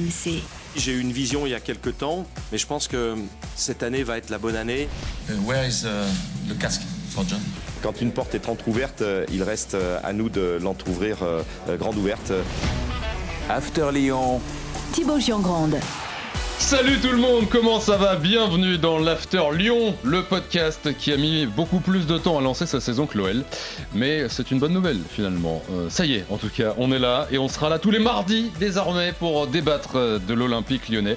RMC. J'ai eu une vision il y a quelques temps, mais je pense que cette année va être la bonne année. Uh, where is uh, le casque for John? Quand une porte est entrouverte, euh, il reste euh, à nous de l'entrouvrir euh, euh, grande ouverte. After Lyon, Thibaut Giangrande. Salut tout le monde, comment ça va? Bienvenue dans l'After Lyon, le podcast qui a mis beaucoup plus de temps à lancer sa saison que l'OL. Mais c'est une bonne nouvelle finalement. Euh, ça y est, en tout cas, on est là et on sera là tous les mardis désormais pour débattre euh, de l'Olympique lyonnais.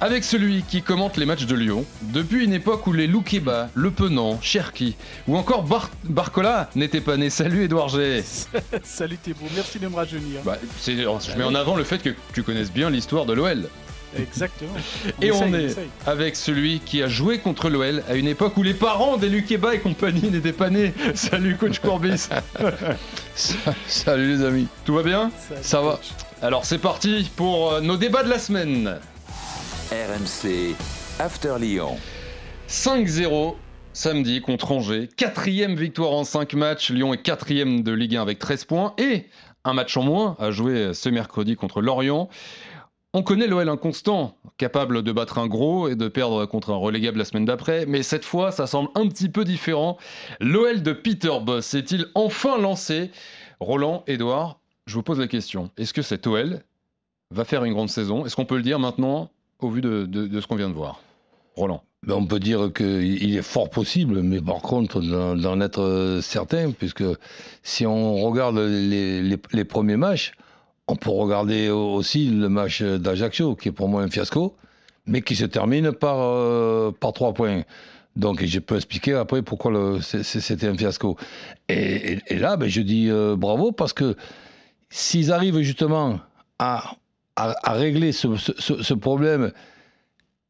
Avec celui qui commente les matchs de Lyon depuis une époque où les Loukeba, Le Penant, Cherki ou encore Bar- Barcola n'étaient pas nés. Salut Edouard G. Salut Thibaut, merci de me rajeunir. Bah, c'est- je mets en avant le fait que tu connaisses bien l'histoire de l'OL. Exactement. Et on est essaye. avec celui qui a joué contre l'OL à une époque où les parents des Lukeba et compagnie n'étaient pas nés. Salut coach Courbis. Salut les amis. Tout va bien? Salut, Ça va? coach. Alors c'est parti pour euh, nos débats de la semaine. RMC, After Lyon. 5-0 samedi contre Angers. Quatrième victoire en 5 matchs. Lyon est quatrième de Ligue 1 avec 13 points. Et un match en moins à jouer ce mercredi contre Lorient. On connaît l'OL inconstant, capable de battre un gros et de perdre contre un relégable la semaine d'après, mais cette fois, ça semble un petit peu différent. L'OL de Peter Boss est-il enfin lancé? Roland, Edouard, je vous pose la question. Est-ce que cet OL va faire une grande saison? Est-ce qu'on peut le dire maintenant au vu de, ce qu'on vient de voir? Roland. Ben, on peut dire qu'il est fort possible, mais par contre, d'en être certain, puisque si on regarde les premiers matchs, on peut regarder au- aussi le match d'Ajaccio, qui est pour moi un fiasco, mais qui se termine par, euh, par trois points. Donc, je peux expliquer après pourquoi c'était un fiasco. Et, là, ben, je dis euh, bravo, parce que s'ils arrivent justement à, régler ce- problème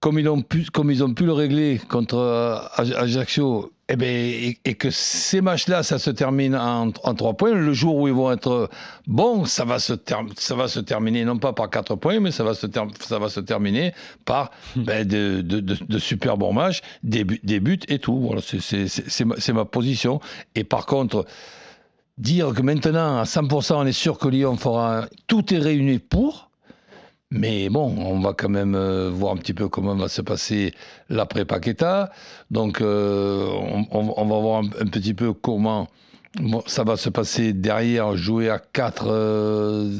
comme ils ont pu, comme ils ont pu le régler contre euh, Aj- Ajaccio, eh ben, et, et que ces matchs-là, ça se termine en, en trois points, le jour où ils vont être bons, ça va se, ter- ça va se terminer non pas par quatre points, mais ça va se, ter- ça va se terminer par ben, de, de- de- de super bons matchs, des, buts- des buts et tout. Voilà, c'est- ma, c'est ma position. Et par contre, dire que maintenant, à 100%, on est sûr que Lyon fera... Tout est réuni pour... Mais bon, on va quand même euh, voir un petit peu comment va se passer l'après Paqueta. Donc, euh, on, va voir un, petit peu comment ça va se passer derrière, jouer à quatre euh,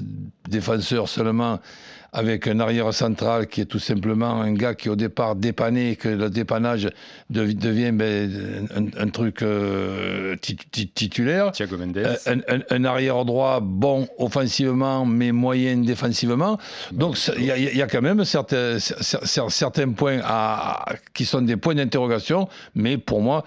défenseurs seulement, avec un arrière central qui est tout simplement un gars qui au départ dépannait, que le dépannage dev- devient ben, un, un truc euh, tit- tit- titulaire. Thiago Mendes. Un, un- un arrière droit bon offensivement, mais moyen défensivement. Donc il y, a- il y a quand même certains, cer- cer- certains points à- qui sont des points d'interrogation, mais pour moi,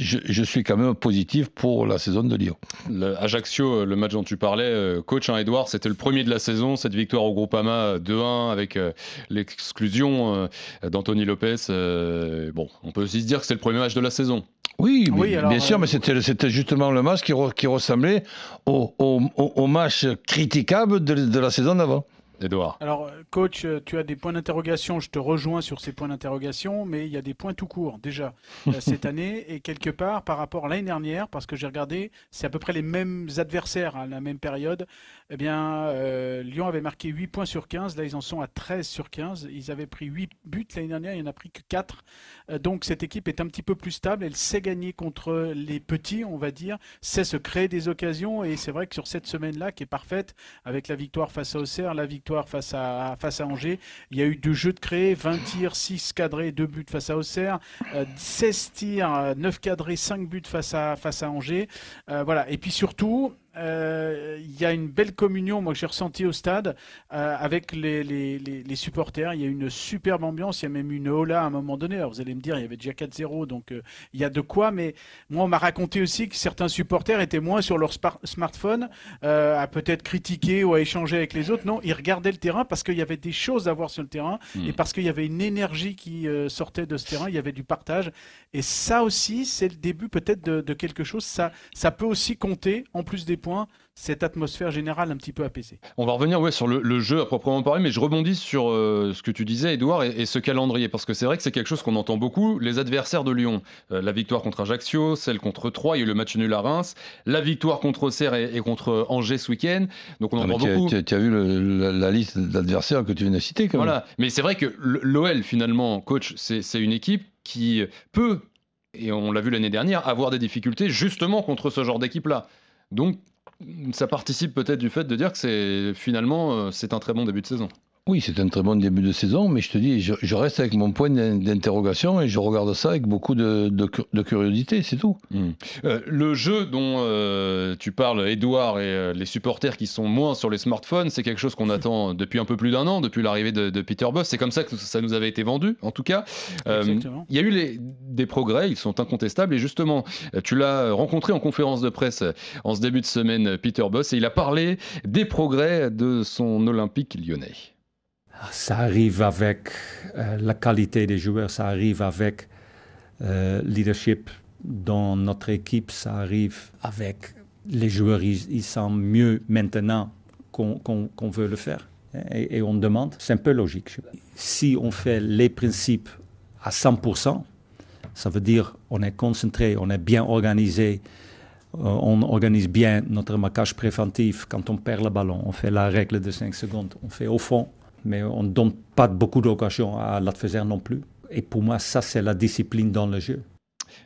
je, je suis quand même positif pour la saison de Lyon. Le Ajaccio, le match dont tu parlais, euh, coach hein, Edouard, c'était le premier de la saison, cette victoire au Groupama 2-1 avec euh, l'exclusion euh, d'Anthony Lopez. euh, bon, on peut aussi se dire que c'est le premier match de la saison. Oui, Oui, mais- alors, bien sûr, euh, mais c'était c'était justement le match qui, re- qui ressemblait au, au- au- au match critiquable de, de la saison d'avant. Edouard. Alors, euh, coach, euh, tu as des points d'interrogation, je te rejoins sur ces points d'interrogation, mais il y a des points tout court déjà euh, cette année et quelque part par rapport à l'année dernière, parce que j'ai regardé, c'est à peu près les mêmes adversaires à la même période. Eh bien, euh, Lyon avait marqué 8 points sur 15, là ils en sont à 13 sur 15. Ils avaient pris 8 buts l'année dernière, il n'y en a pris que 4. Euh, donc cette équipe est un petit peu plus stable, elle sait gagner contre les petits, on va dire, sait se créer des occasions et c'est vrai que sur cette semaine-là qui est parfaite, avec la victoire face à Auxerre, la victoire face à, face à Angers, il y a eu deux jeux de créés, 20 tirs, 6 cadrés, 2 buts face à Auxerre, euh, 16 tirs, euh, 9 cadrés, 5 buts face à, face à Angers. Euh, voilà. Et puis surtout, euh, il y a une belle communion, moi que j'ai ressenti au stade, euh, avec les, les- les- les supporters. Il y a une superbe ambiance, il y a même une hola à un moment donné. Alors vous allez me dire, il y avait déjà 4-0, donc euh, il y a de quoi, mais moi on m'a raconté aussi que certains supporters étaient moins sur leur smartphone, euh, à peut-être critiquer ou à échanger avec les autres. Non, ils regardaient le terrain parce qu'il y avait des choses à voir sur le terrain Mm. et parce qu'il y avait une énergie qui euh, sortait de ce terrain, il y avait du partage. Et ça aussi, c'est le début peut-être de, de quelque chose. Ça, ça peut aussi compter, en plus des points, cette atmosphère générale un petit peu apaisée. On va revenir ouais, sur le, le jeu à proprement parler, mais je rebondis sur euh, ce que tu disais, Edouard, et, et ce calendrier, parce que c'est vrai que c'est quelque chose qu'on entend beaucoup. Les adversaires de Lyon, euh, la victoire contre Ajaccio, celle contre Troyes, il y a eu le match nul à Reims, la victoire contre Auxerre et, et contre Angers ce week-end. Donc on Ah, mais entend tu, as- beaucoup. tu as- vu le- la, la liste d'adversaires que tu viens de citer quand même. Voilà. Mais c'est vrai que l'OL, finalement, coach, c'est c'est une équipe qui peut, et on l'a vu l'année dernière, avoir des difficultés justement contre ce genre d'équipe-là. Donc, ça participe peut-être du fait de dire que c'est finalement euh, c'est un très bon début de saison. Oui, c'est un très bon début de saison, mais je te dis, je, je reste avec mon point d'in- d'interrogation et je regarde ça avec beaucoup de, de cu- de curiosité, c'est tout. Euh, le jeu dont euh, tu parles, Edouard, et euh, les supporters qui sont moins sur les smartphones, c'est quelque chose qu'on attend depuis un peu plus d'un an, depuis l'arrivée de, de Peter Boss. C'est comme ça que ça nous avait été vendu, en tout cas. Euh. Il y a eu les- des progrès, ils sont incontestables. Et justement, tu l'as rencontré en conférence de presse en ce début de semaine, Peter Boss, et il a parlé des progrès de son Olympique lyonnais. Ça arrive avec euh, la qualité des joueurs, ça arrive avec euh, leadership dans notre équipe, ça arrive avec les joueurs, ils, ils sont mieux maintenant qu'on veut le faire. Et, et on demande, c'est un peu logique. Si on fait les principes à 100%, ça veut dire on est concentré, on est bien organisé, euh, on organise bien notre marquage préventif. Quand on perd le ballon, on fait la règle de 5 secondes, on fait au fond, mais on ne donne pas beaucoup d'occasions à l'adversaire non plus. Et pour moi, ça, c'est la discipline dans le jeu.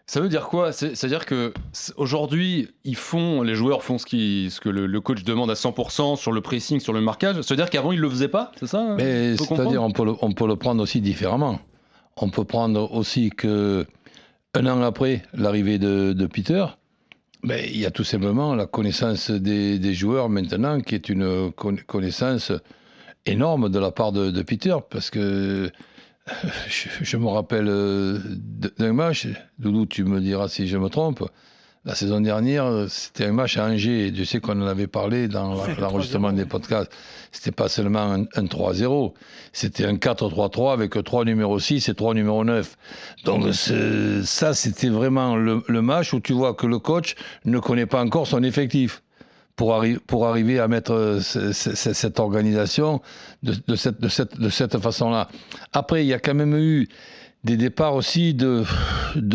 Ça veut dire quoi? C'est- C'est-à-dire que aujourd'hui, ils font, les joueurs font ce, qui, ce que le, le coach demande à 100% sur le pressing, sur le marquage. C'est-à-dire qu'avant, ils le faisaient pas, c'est ça Mais on peut c'est-à-dire, on peut, le, on peut le prendre aussi différemment. On peut prendre aussi que un an après l'arrivée de, de Peter, ben, il y a tout simplement la connaissance des, des joueurs maintenant qui est une con- connaissance énorme de la part de, de Peter parce que je, je me rappelle euh, d'un match, Doudou, tu me diras si je me trompe. La saison dernière, c'était un match à Angers. et Je sais qu'on en avait parlé dans l'enregistrement 3-0. des podcasts. C'était pas seulement un, un 3-0, c'était un 4-3-3 avec 3 numéro 6 et 3 numéro 9. Donc ça, c'était vraiment le, le match où tu vois que le coach ne connaît pas encore son effectif pour, arri- pour arriver à mettre euh, ce- ce- ce- cette organisation de, cette, façon-là. Après, il y a quand même eu des départs aussi de,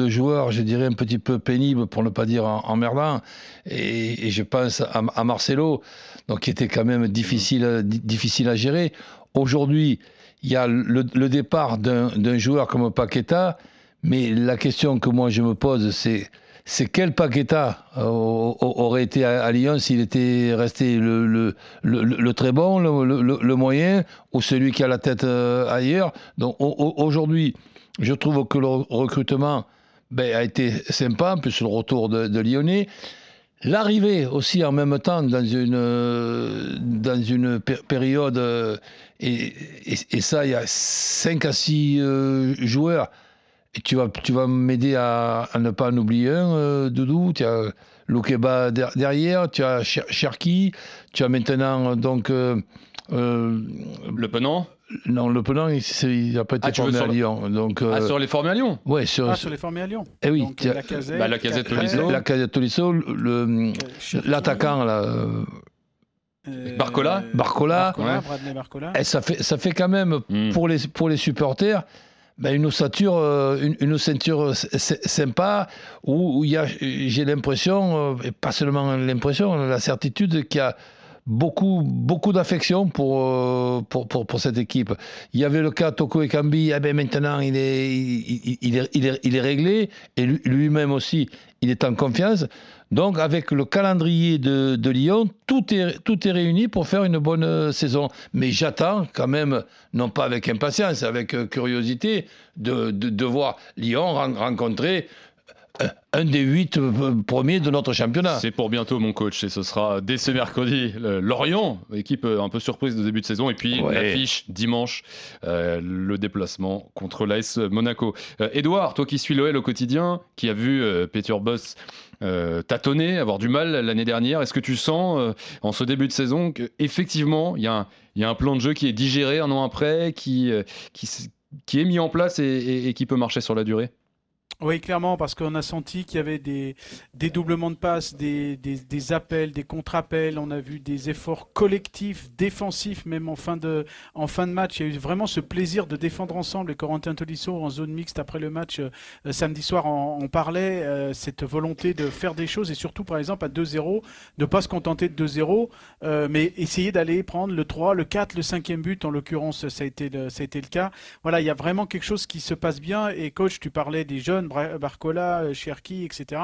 joueurs, je dirais, un petit peu pénibles, pour ne pas dire emmerdants. Et, et je pense à, Marcelo, donc qui était quand même difficile, difficile à gérer. Aujourd'hui, il y a le, le départ d'un joueur comme Paqueta, mais la question que moi je me pose, c'est c'est quel Paqueta euh, au- au- aurait été à, Lyon s'il était resté le, très bon, le, moyen, ou celui qui a la tête euh, ailleurs? Donc au- au- aujourd'hui, je trouve que le recrutement ben, a été sympa, en plus le retour de, de Lyonnais. L'arrivée aussi en même temps dans une, euh, dans une pé- période, et, et- et ça, il y a 5 à 6 joueurs. Et tu vas, tu vas m'aider à, à ne pas en oublier un, euh, Doudou? Tu as Loukeba der- derrière, tu as Cher- Cherki, tu as maintenant donc. euh, euh, Le Penant? Non, le Penang, il n'a pas été Ah, formé à le- Lyon. Donc, Ah, sur les formés à Lyon? ouais, sur, Ah, sur les formés à Lyon. eh oui, Donc, la casette, Bah, Tolisso. la Casa Tolisso, l'attaquant, là, Barcola Barcola. Barcola, Barcola. eh, ça, fait, ça fait quand même, Hmm. pour, les, pour les supporters, ben, une ossature, euh, une, une ceinture s- sympa, où il j'ai l'impression, euh, et pas seulement l'impression, la certitude qu'il y a beaucoup, beaucoup d'affection pour, euh, pour, pour, pour cette équipe. Il y avait le cas Toko Ekambi, eh ben maintenant il est, il, il- il est, il, est, réglé, et lui- lui-même aussi, il est en confiance. Donc avec le calendrier de, Lyon, tout est, tout réuni pour faire une bonne euh, saison. Mais j'attends quand même, non pas avec impatience, avec euh, curiosité, de, voir Lyon ren- rencontrer un des huit euh, premiers de notre championnat. C'est pour bientôt, mon coach, et ce sera dès ce mercredi. Lorient, équipe euh, un peu surprise de début de saison, et puis Ouais. l'affiche dimanche, euh, le déplacement contre l'AS Monaco. Euh, Edouard, toi qui suis l'OL au quotidien, qui a vu euh, Peter Boss tâtonner, avoir du mal l'année dernière, est-ce que tu sens en ce début de saison qu'effectivement, il y, a un- il y a un plan de jeu qui est digéré un an après, qui, qui, s- qui est mis en place et, et- et qui peut marcher sur la durée? Oui, clairement, parce qu'on a senti qu'il y avait des dédoublements de passes, des, des, des appels, des contre-appels. On a vu des efforts collectifs, défensifs, même en fin de, en fin de match. Il y a eu vraiment ce plaisir de défendre ensemble. Et Corentin Tolisso, en zone mixte après le match euh, samedi soir, en, en parlait. euh, cette volonté de faire des choses et surtout, par exemple, à 2-0, ne pas se contenter de 2-0, euh, mais essayer d'aller prendre le 3, le 4, le 5e but. En l'occurrence, ça, ça a été le cas. Voilà, il y a vraiment quelque chose qui se passe bien. Et coach, tu parlais des jeunes, Barcola, euh, Cherki, etc.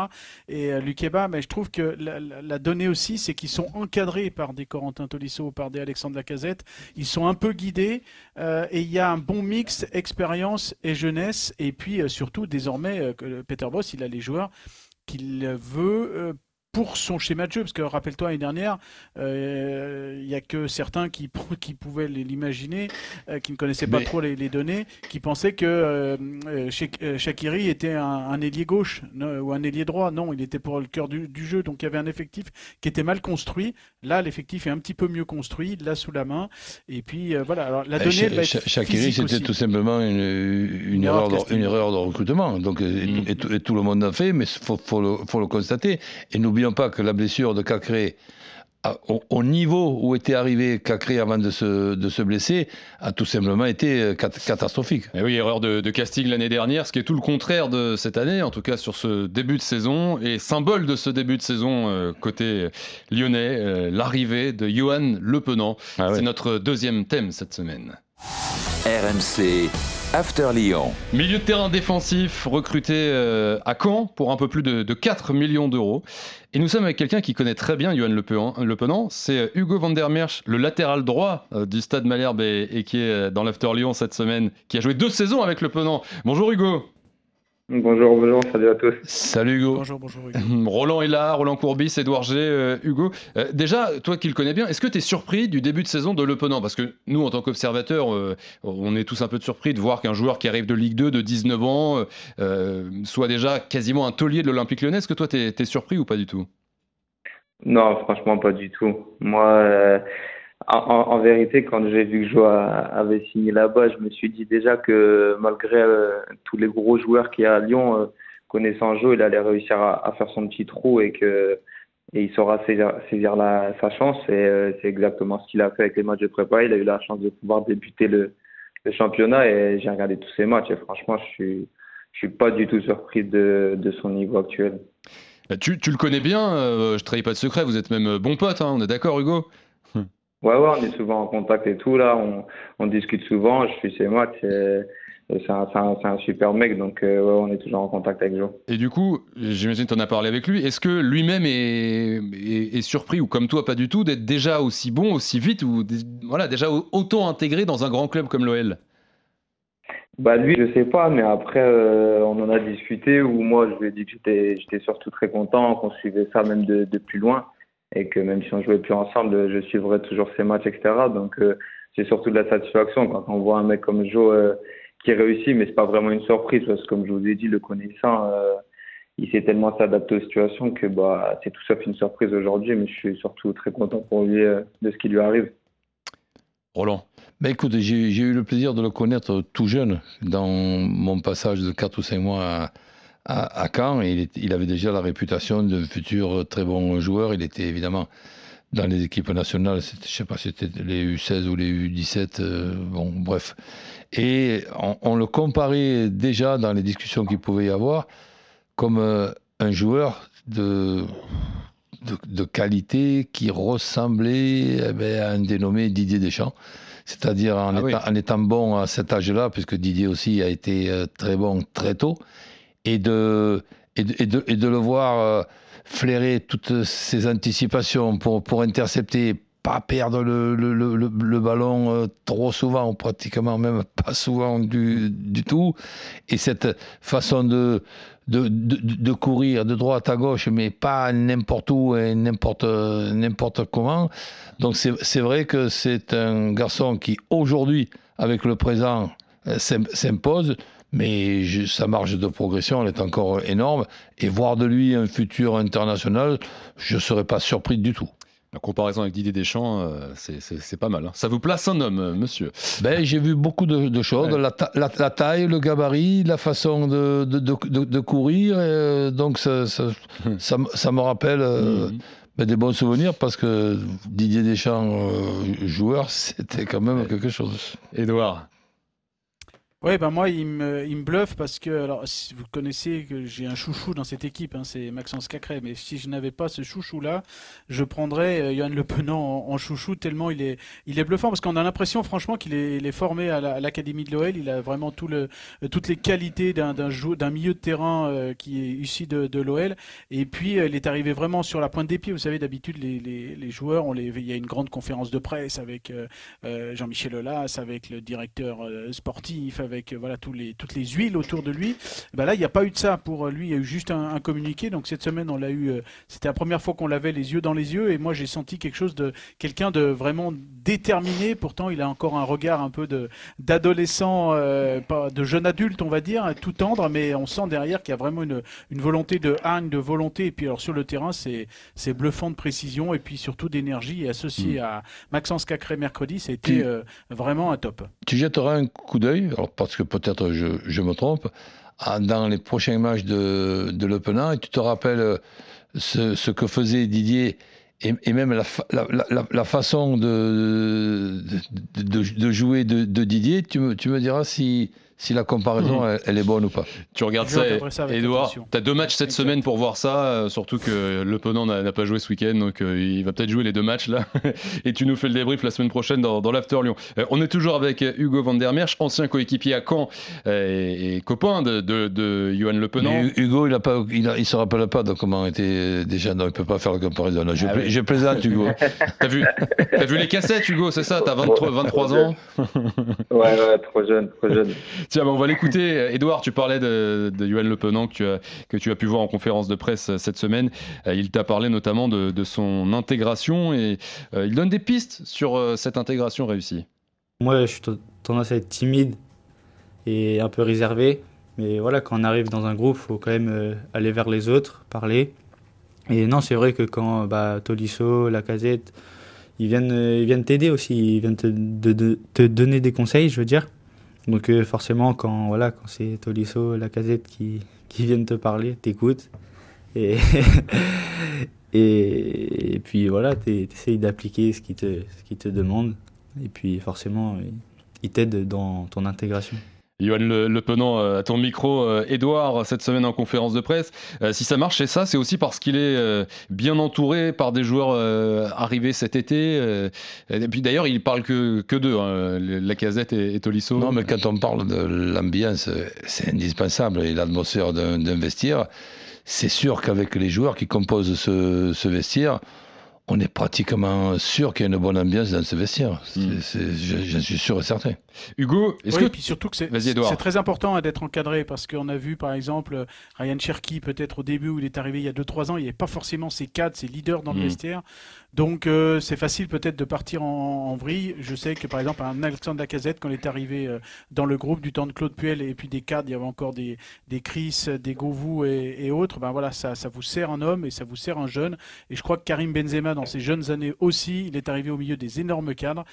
Et euh, Lukeba, mais je trouve que la, donnée aussi, c'est qu'ils sont encadrés par des Corentin Tolisso ou par des Alexandre Lacazette. Ils sont un peu guidés euh, et il y a un bon mix expérience et jeunesse. Et puis surtout, désormais, Peter Boss, il a les joueurs qu'il veut. Euh, pour son schéma de jeu, parce que rappelle-toi l'année dernière, euh, il y a que certains qui, qui pouvaient l'imaginer, euh, qui ne connaissaient pas Mais- trop les, les données, qui pensaient que euh, euh, Shak- euh, Shaqiri était un, un ailier gauche non, ou un ailier droit. Non, il était pour le cœur du, du jeu, donc il y avait un effectif qui était mal construit. Là, l'effectif est un petit peu mieux construit, là sous la main. Et puis euh, voilà, alors la donnée, elle va être physique c'était tout simplement une, une, Une erreur, de une erreur de recrutement. Donc, et, et tout, et tout le monde l'a fait, mais il faut, faut le, faut le constater. Et n'oublions pas que la blessure de Cacré, au, au niveau où était arrivé Cacré avant de se, de se blesser, a tout simplement été euh, cat- catastrophique. Eh oui, erreur de, de casting l'année dernière, ce qui est tout le contraire de cette année, en tout cas sur ce début de saison. Et symbole de ce début de saison euh, côté lyonnais, euh, l'arrivée de Johan Le Penant. Ah ouais. C'est notre deuxième thème cette semaine. RMC After Lyon. Milieu de terrain défensif recruté euh, à Caen pour un peu plus de, de 4 millions d'euros. Et nous sommes avec quelqu'un qui connaît très bien Johan Le Penant. C'est euh, Hugo van der Merch, le latéral droit euh, du Stade Malherbe et, qui est dans l'After Lyon cette semaine, qui a joué deux saisons avec Le Penant. Bonjour Hugo. Bonjour, bonjour, salut à tous. Salut Hugo. Bonjour, bonjour. Hugo. Roland est là, Roland Courbis, Edouard G, euh, Hugo. Euh, déjà, toi qui le connais bien, est-ce que tu es surpris du début de saison de Le Penant Parce que nous, en tant qu'observateurs, euh, on est tous un peu surpris de voir qu'un joueur qui arrive de Ligue 2 de 19 ans euh, euh, soit déjà quasiment un taulier de l'Olympique lyonnais. Est-ce que toi, tu es, surpris ou pas du tout? Non, franchement, pas du tout. Moi, euh, en, vérité, quand j'ai vu que Joe a- avait signé là-bas, je me suis dit déjà que malgré euh, tous les gros joueurs qu'il y a à Lyon, euh, connaissant Joe, il allait réussir à, faire son petit trou et que il saura saisir, sa chance. Et euh, c'est exactement ce qu'il a fait avec les matchs de prépa. Il a eu la chance de pouvoir débuter le, championnat et j'ai regardé tous ses matchs. Et franchement, je suis, suis pas du tout surpris de, son niveau actuel. Bah, tu, tu le connais bien, je trahis pas de secret, vous êtes même bons potes, hein, on est d'accord Hugo? Ouais, ouais, on est souvent en contact et tout, là, on, on discute souvent, je suis et, et c'est un, c'est un, super mec, donc euh, ouais, on est toujours en contact avec Joe. Et du coup, j'imagine que tu en as parlé avec lui. Est-ce que lui-même est, est- est surpris, ou comme toi, pas du tout, d'être déjà aussi bon, aussi vite, ou voilà, déjà au- autant intégré dans un grand club comme l'OL Bah lui, je sais pas, mais après, euh, on en a discuté, où moi, je lui ai dit que j'étais j'étais surtout très content, qu'on suivait ça même de, de plus loin, et que même si on jouait plus ensemble, je suivrais toujours ses matchs, etc. Donc euh, c'est surtout de la satisfaction quand on voit un mec comme Joe euh, qui réussit, mais c'est pas vraiment une surprise, parce que comme je vous ai dit, le connaissant, euh, il s'est tellement s'adapter aux situations que bah, c'est tout sauf une surprise aujourd'hui, mais je suis surtout très content pour lui euh, de ce qui lui arrive. Roland Ben écoute, j'ai j'ai eu le plaisir de le connaître tout jeune dans mon passage de 4 ou 5 mois à, à, à Caen. Il, il avait déjà la réputation de futur très bon joueur. Il était évidemment dans les équipes nationales, je sais pas si c'était les U16 ou les U17, euh, bon bref. Et on, on le comparait déjà dans les discussions qu'il pouvait y avoir comme euh, un joueur de, de, de qualité qui ressemblait eh ben, à un dénommé Didier Deschamps. C'est-à-dire en, Ah oui. en étant bon à cet âge-là, puisque Didier aussi a été euh, très bon très tôt, et de, et de, et de, le voir euh, flairer toutes ses anticipations pour, pour intercepter, pas perdre le, le, le, le- ballon euh, trop souvent, ou pratiquement même pas souvent du, du tout, et cette façon de, de, de, courir de droite à gauche, mais pas n'importe où et n'importe comment. Donc c'est vrai que c'est un garçon qui aujourd'hui, avec le présent, euh, s'im- s'impose, mais je- sa marge de progression elle est encore énorme. Et voir de lui un futur international, je ne serais pas surpris du tout. La comparaison avec Didier Deschamps, euh, c'est pas mal. Hein. Ça vous place un homme, euh, monsieur. Ben, J'ai vu beaucoup de, choses. La, taille, le gabarit, la façon de, de, courir. donc ça, ça, ça, me rappelle mhm. ben, des bons souvenirs parce que Didier Deschamps, joueur, c'était quand même quelque chose. Édouard Ouais, ben moi, il me, il me bluffe parce que, alors, si vous connaissez que j'ai un chouchou dans cette équipe, hein, c'est Maxence Cacré, mais si je n'avais pas ce chouchou-là, je prendrais euh, Johan Le Penant en, chouchou tellement il est, il est bluffant parce qu'on a l'impression, franchement, qu'il est, il est formé à l'Académie de l'OL. Il a vraiment tout le, euh, toutes les qualités d'un, d'un, d'un milieu de terrain euh, qui est issu de, de l'OL. Et puis, il est arrivé vraiment sur la pointe des pieds. Vous savez, d'habitude, les, les, les joueurs, on les, il y a une grande conférence de presse avec Jean-Michel Aulas, avec le directeur sportif, avec voilà tous les, toutes les huiles autour de lui. Ben là, il n'y a pas eu de ça pour lui. Il y a eu juste un, communiqué. Donc cette semaine, on l'a eu. Euh, c'était la première fois qu'on l'avait les yeux dans les yeux. Et moi, j'ai senti quelque chose de quelqu'un de vraiment déterminé. Pourtant, il a encore un regard un peu de d'adolescent, euh, de jeune adulte, on va dire, tout tendre. Mais on sent derrière qu'il y a vraiment une, une volonté de haine, de volonté. Et puis alors sur le terrain, c'est c'est bluffant de précision et puis surtout d'énergie. Et associé mm. à Maxence Cacré mercredi, c'était euh, vraiment un top. Tu jetteras un coup d'œil? Parce que peut-être je, me trompe, dans les prochains matchs de, de l'Open et tu te rappelles ce, que faisait Didier et, même la, façon de, de, jouer de, Didier, tu me, tu me diras si, si la comparaison, mhm. elle, est bonne ou pas. Tu regardes ça, Edouard. Tu as deux matchs cette semaine pour voir ça, euh, surtout que l'opponent n'a pas joué ce week-end, donc euh, il va peut-être jouer les deux matchs là. et tu nous fais le débrief la semaine prochaine dans, dans l'After Lyon. Euh, on est toujours avec Hugo Van der Merch, ancien coéquipier à Caen et, copain de, de, Johan Le Penant. Hugo, il ne il, il se rappelle pas de comment était déjà, non, il peut pas faire la comparaison. Je, ah je plaisante, Hugo. t'as vu, as vu les cassettes, Hugo, c'est ça? T'as 23, 23 ans? Ouais, ouais, trop jeune, trop jeune. Tiens, on va l'écouter. Edouard, tu parlais de, de Le Penant que tu, as, pu voir en conférence de presse euh, cette semaine. Euh, il t'a parlé notamment de, son intégration et euh, il donne des pistes sur cette intégration réussie. Moi, je suis tendance à être timide et un peu réservé. Mais voilà, quand on arrive dans un groupe, il faut quand même aller vers les autres, parler. Et non, c'est vrai que quand bah, Tolisso, Lacazette, ils viennent ils viennent t'aider aussi, ils viennent te donner des conseils, je veux dire. Donc euh, forcément, quand, voilà, quand c'est Tolisso, la casette qui, qui viennent te parler, t'écoutes. Et, et, puis voilà, tu essayes d'appliquer ce qu'ils te, ce qui te demandent. Et puis forcément, ils t'aident dans ton intégration. Johan Le, Penant euh, à ton micro, Edouard, euh, cette semaine en conférence de presse. Euh, si ça marche, c'est ça, c'est aussi parce qu'il est bien entouré par des joueurs arrivés cet été. et puis d'ailleurs, il parle que, que d'eux, hein, la casette et, Tolisso. Non, mais quand on parle de l'ambiance, c'est indispensable. Et l'atmosphère d'un vestiaire, c'est sûr qu'avec les joueurs qui composent ce, ce vestiaire, on est pratiquement sûr qu'il y a une bonne ambiance dans ce vestiaire. Hmm. J'en suis sûr et certain. Hugo, est-ce que. puis surtout que c'est très important hein, d'être encadré parce qu'on a vu par exemple Ryan Cherky, peut-être au début où il est arrivé il y a 2-3 ans, il n'y avait pas forcément ses cadres, ses leaders dans le hmm. vestiaire. Donc euh, c'est facile peut-être de partir en, vrille. Je sais que par exemple un Alexandre Lacazette, quand il est arrivé euh, dans le groupe du temps de Claude Puel et puis des cadres, il y avait encore des, des Chris, des Govou et, autres. Ben voilà, ça, ça vous sert un homme et ça vous sert un jeune. Et je crois que Karim Benzema, dans ses jeunes années aussi, il est arrivé au milieu des énormes cadres.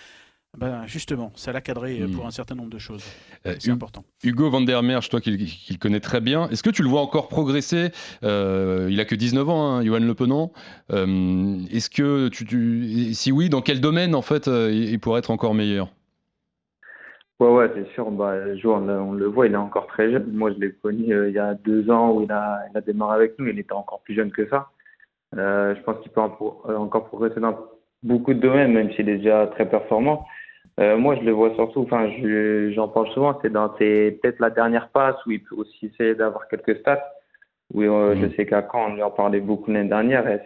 Ben justement, ça l'a cadré hmm. pour un certain nombre de choses. Euh, c'est important. Hugo Van der Merch, toi qui, le connais très bien, est-ce que tu le vois encore progresser euh, Il a que 19 ans, hein, Johan Le Penant. Euh, est-ce que tu, si oui, dans quel domaine en fait il pourrait être encore meilleur? Ouais, ouais, c'est sûr. Bah, on, le voit, il est encore très jeune. Moi, je l'ai connu il y a deux ans où il a, il a démarré avec nous. Il était encore plus jeune que ça. je pense qu'il peut encore progresser dans beaucoup de domaines, même s'il est déjà très performant. Euh, moi, je le vois surtout, enfin, j'en parle souvent, c'est dans peut-être la dernière passe où il peut aussi essayer d'avoir quelques stats. Oui, euh, je mm. sais qu'à Caen, on lui en parlait beaucoup l'année dernière, et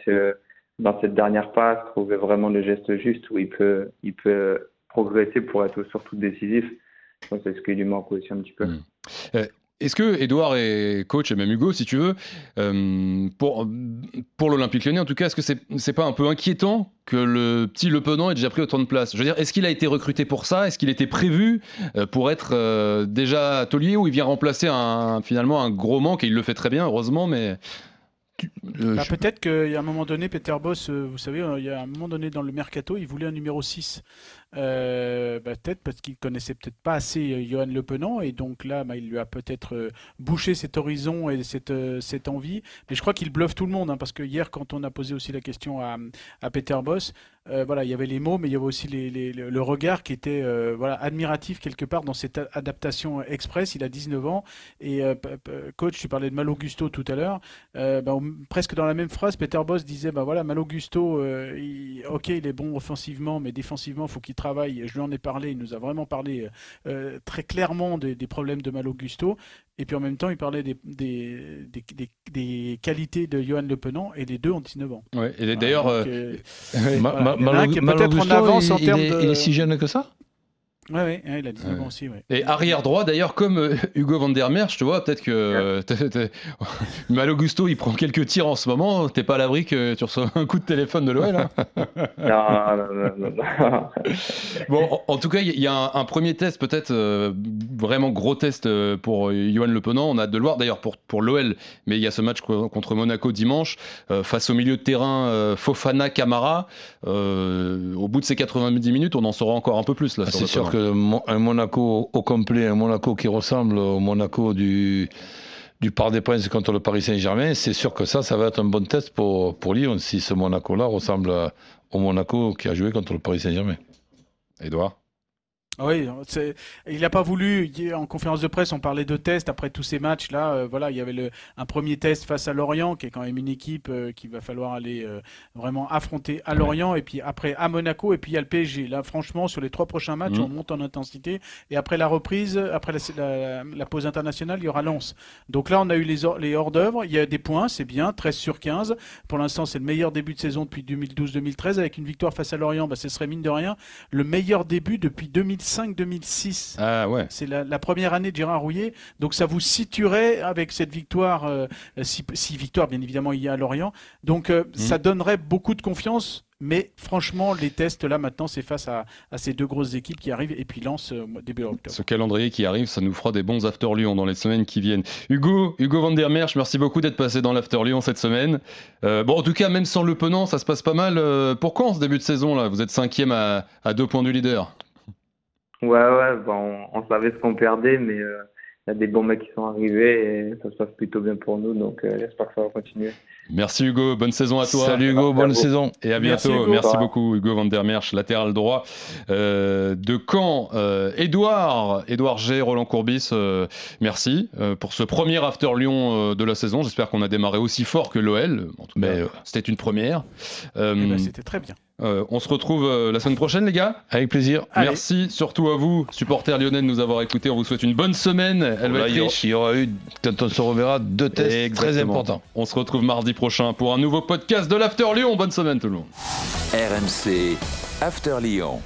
dans cette dernière passe, trouver vraiment le geste juste où il peut, il peut progresser pour être surtout décisif? Je pense que c'est ce qui lui manque aussi un petit peu. Mm. Euh, est-ce que Edouard est coach, et même Hugo, si tu veux, euh, pour, pour l'Olympique lyonnais en tout cas, est-ce que c'est n'est pas un peu inquiétant que le petit Le Penant ait déjà pris autant de place? Je veux dire, est-ce qu'il a été recruté pour ça? Est-ce qu'il était prévu euh, pour être euh, déjà atelier ou il vient remplacer un, finalement un gros manque et il le fait très bien, heureusement, mais Euh, Bah, je- Peut-être qu'il y a un moment donné, Peter Boss, vous savez, il y a un moment donné dans le mercato, il voulait un numéro 6. Euh, bah, peut-être parce qu'il connaissait peut-être pas assez euh, Johan Le Penant et donc là, bah, il lui a peut-être euh, bouché cet horizon et cette, cette envie. Mais je crois qu'il bluffe tout le monde hein, parce que hier, quand on a posé aussi la question à, à Peter Boss, voilà, il y avait les mots, mais il y avait aussi le regard qui était voilà, admiratif quelque part dans cette adaptation express. Il a 19 ans et coach, tu parlais de Mal Augusto tout à l'heure. Bah, presque dans la même phrase, Peter Boss disait bah voilà, Mal Augusto, ok, il est bon offensivement, mais défensivement, il faut qu'il travaille. Je lui en ai parlé, il nous a vraiment parlé euh, très clairement des, des problèmes de Mal Augusto. Et puis en même temps, il parlait des, des, des, des- des qualités de Johan Le Penant, et les deux ont 19 ans. Ouais, et d'ailleurs, euh, euh, voilà. Ma- Il y en a un qui est Malo- peut-être en Malo avance Gusto, en il- termes il est- de- Il est si jeune que ça? Ouais, ouais, il a 19 ans aussi, ouais. Et arrière droit, d'ailleurs, comme euh, Hugo Van der Merch, tu vois, peut-être que euh, t'es- t'es- Malo Gusto, il prend quelques tirs en ce moment. T'es pas à l'abri que tu reçois un coup de téléphone de l'OL. hein. Non, non, non, non, non. Bon, en, en tout cas, il y a un, un premier test, peut-être euh, vraiment gros test euh, pour Johan Le Penant. On a hâte de le voir, d'ailleurs, pour, pour l'OL. Mais il y a ce match co- contre Monaco dimanche, euh, face au milieu de terrain euh, Fofana Camara. Euh, au bout de ces 90 minutes, on en saura encore un peu plus. là. Ah, sur C'est Le sûr Penant. Un Monaco au complet, un Monaco qui ressemble au Monaco du, du Parc des Princes contre le Paris Saint-Germain, c'est sûr que ça, ça va être un bon test pour, pour Lyon, si ce Monaco-là ressemble au Monaco qui a joué contre le Paris Saint-Germain. Edouard Oui, c'est- il n'a pas voulu. En conférence de presse, on parlait de tests après tous ces matchs-là. euh, voilà, il y avait le, un premier test face à Lorient, qui est quand même une équipe euh, qu'il va falloir aller euh, vraiment affronter à Lorient, et puis après à Monaco, et puis il y a le PSG. Là, franchement, sur les trois prochains matchs, Mhm. on monte en intensité. Et après la reprise, après la, la- la pause internationale, il y aura Lens. Donc là, on a eu les, hors- les hors-d'œuvre. Il y a des points, c'est bien, 13 sur 15. Pour l'instant, c'est le meilleur début de saison depuis 2012-2013. Avec une victoire face à Lorient, bah, ce serait mine de rien le meilleur début depuis 2005-2006. Ah ouais. C'est la, la première année de Gérard Rouillet, donc ça vous situerait avec cette victoire, euh, si, si victoire bien évidemment il y a à Lorient, donc euh, ça donnerait beaucoup de confiance. Mais franchement, les tests là maintenant, c'est face à, à ces deux grosses équipes qui arrivent et puis lance début octobre. Ce calendrier qui arrive, ça nous fera des bons After Lyon dans les semaines qui viennent. Hugo, Hugo Van der Merch, merci beaucoup d'être passé dans l'After Lyon cette semaine. Euh, bon, en tout cas, même sans le penant, ça se passe pas mal. euh, pour quand ce début de saison là? Vous êtes cinquième à, à deux points du leader. Ouais, ouais, bah, on, on savait ce qu'on perdait, mais euh, il y a des bons mecs qui sont arrivés et ça se passe plutôt bien pour nous, donc euh, j'espère que ça va continuer. Merci Hugo, bonne saison à toi. Salut Hugo, bonne saison. Et à Merci, bientôt. Hugo. Merci beaucoup, Hugo Van der Merch, latéral droit euh, de Caen. Euh, Edouard, Edouard G, Roland Courbis, euh, merci euh, pour ce premier After Lyon euh, de la saison. J'espère qu'on a démarré aussi fort que l'OL. En tout cas, Mais, euh, c'était une première. Ben, C'était très bien. Euh, on se retrouve euh, la semaine prochaine, les gars. Avec plaisir. Allez. Merci surtout à vous, supporters lyonnais, de nous avoir écoutés. On vous souhaite une bonne semaine. Elle va être il, y aura, riche. il y aura eu, quand on se reverra, deux tests très importants. On se retrouve mardi prochain pour un nouveau podcast de l'After Lyon. Bonne semaine tout le monde. RMC After Lyon.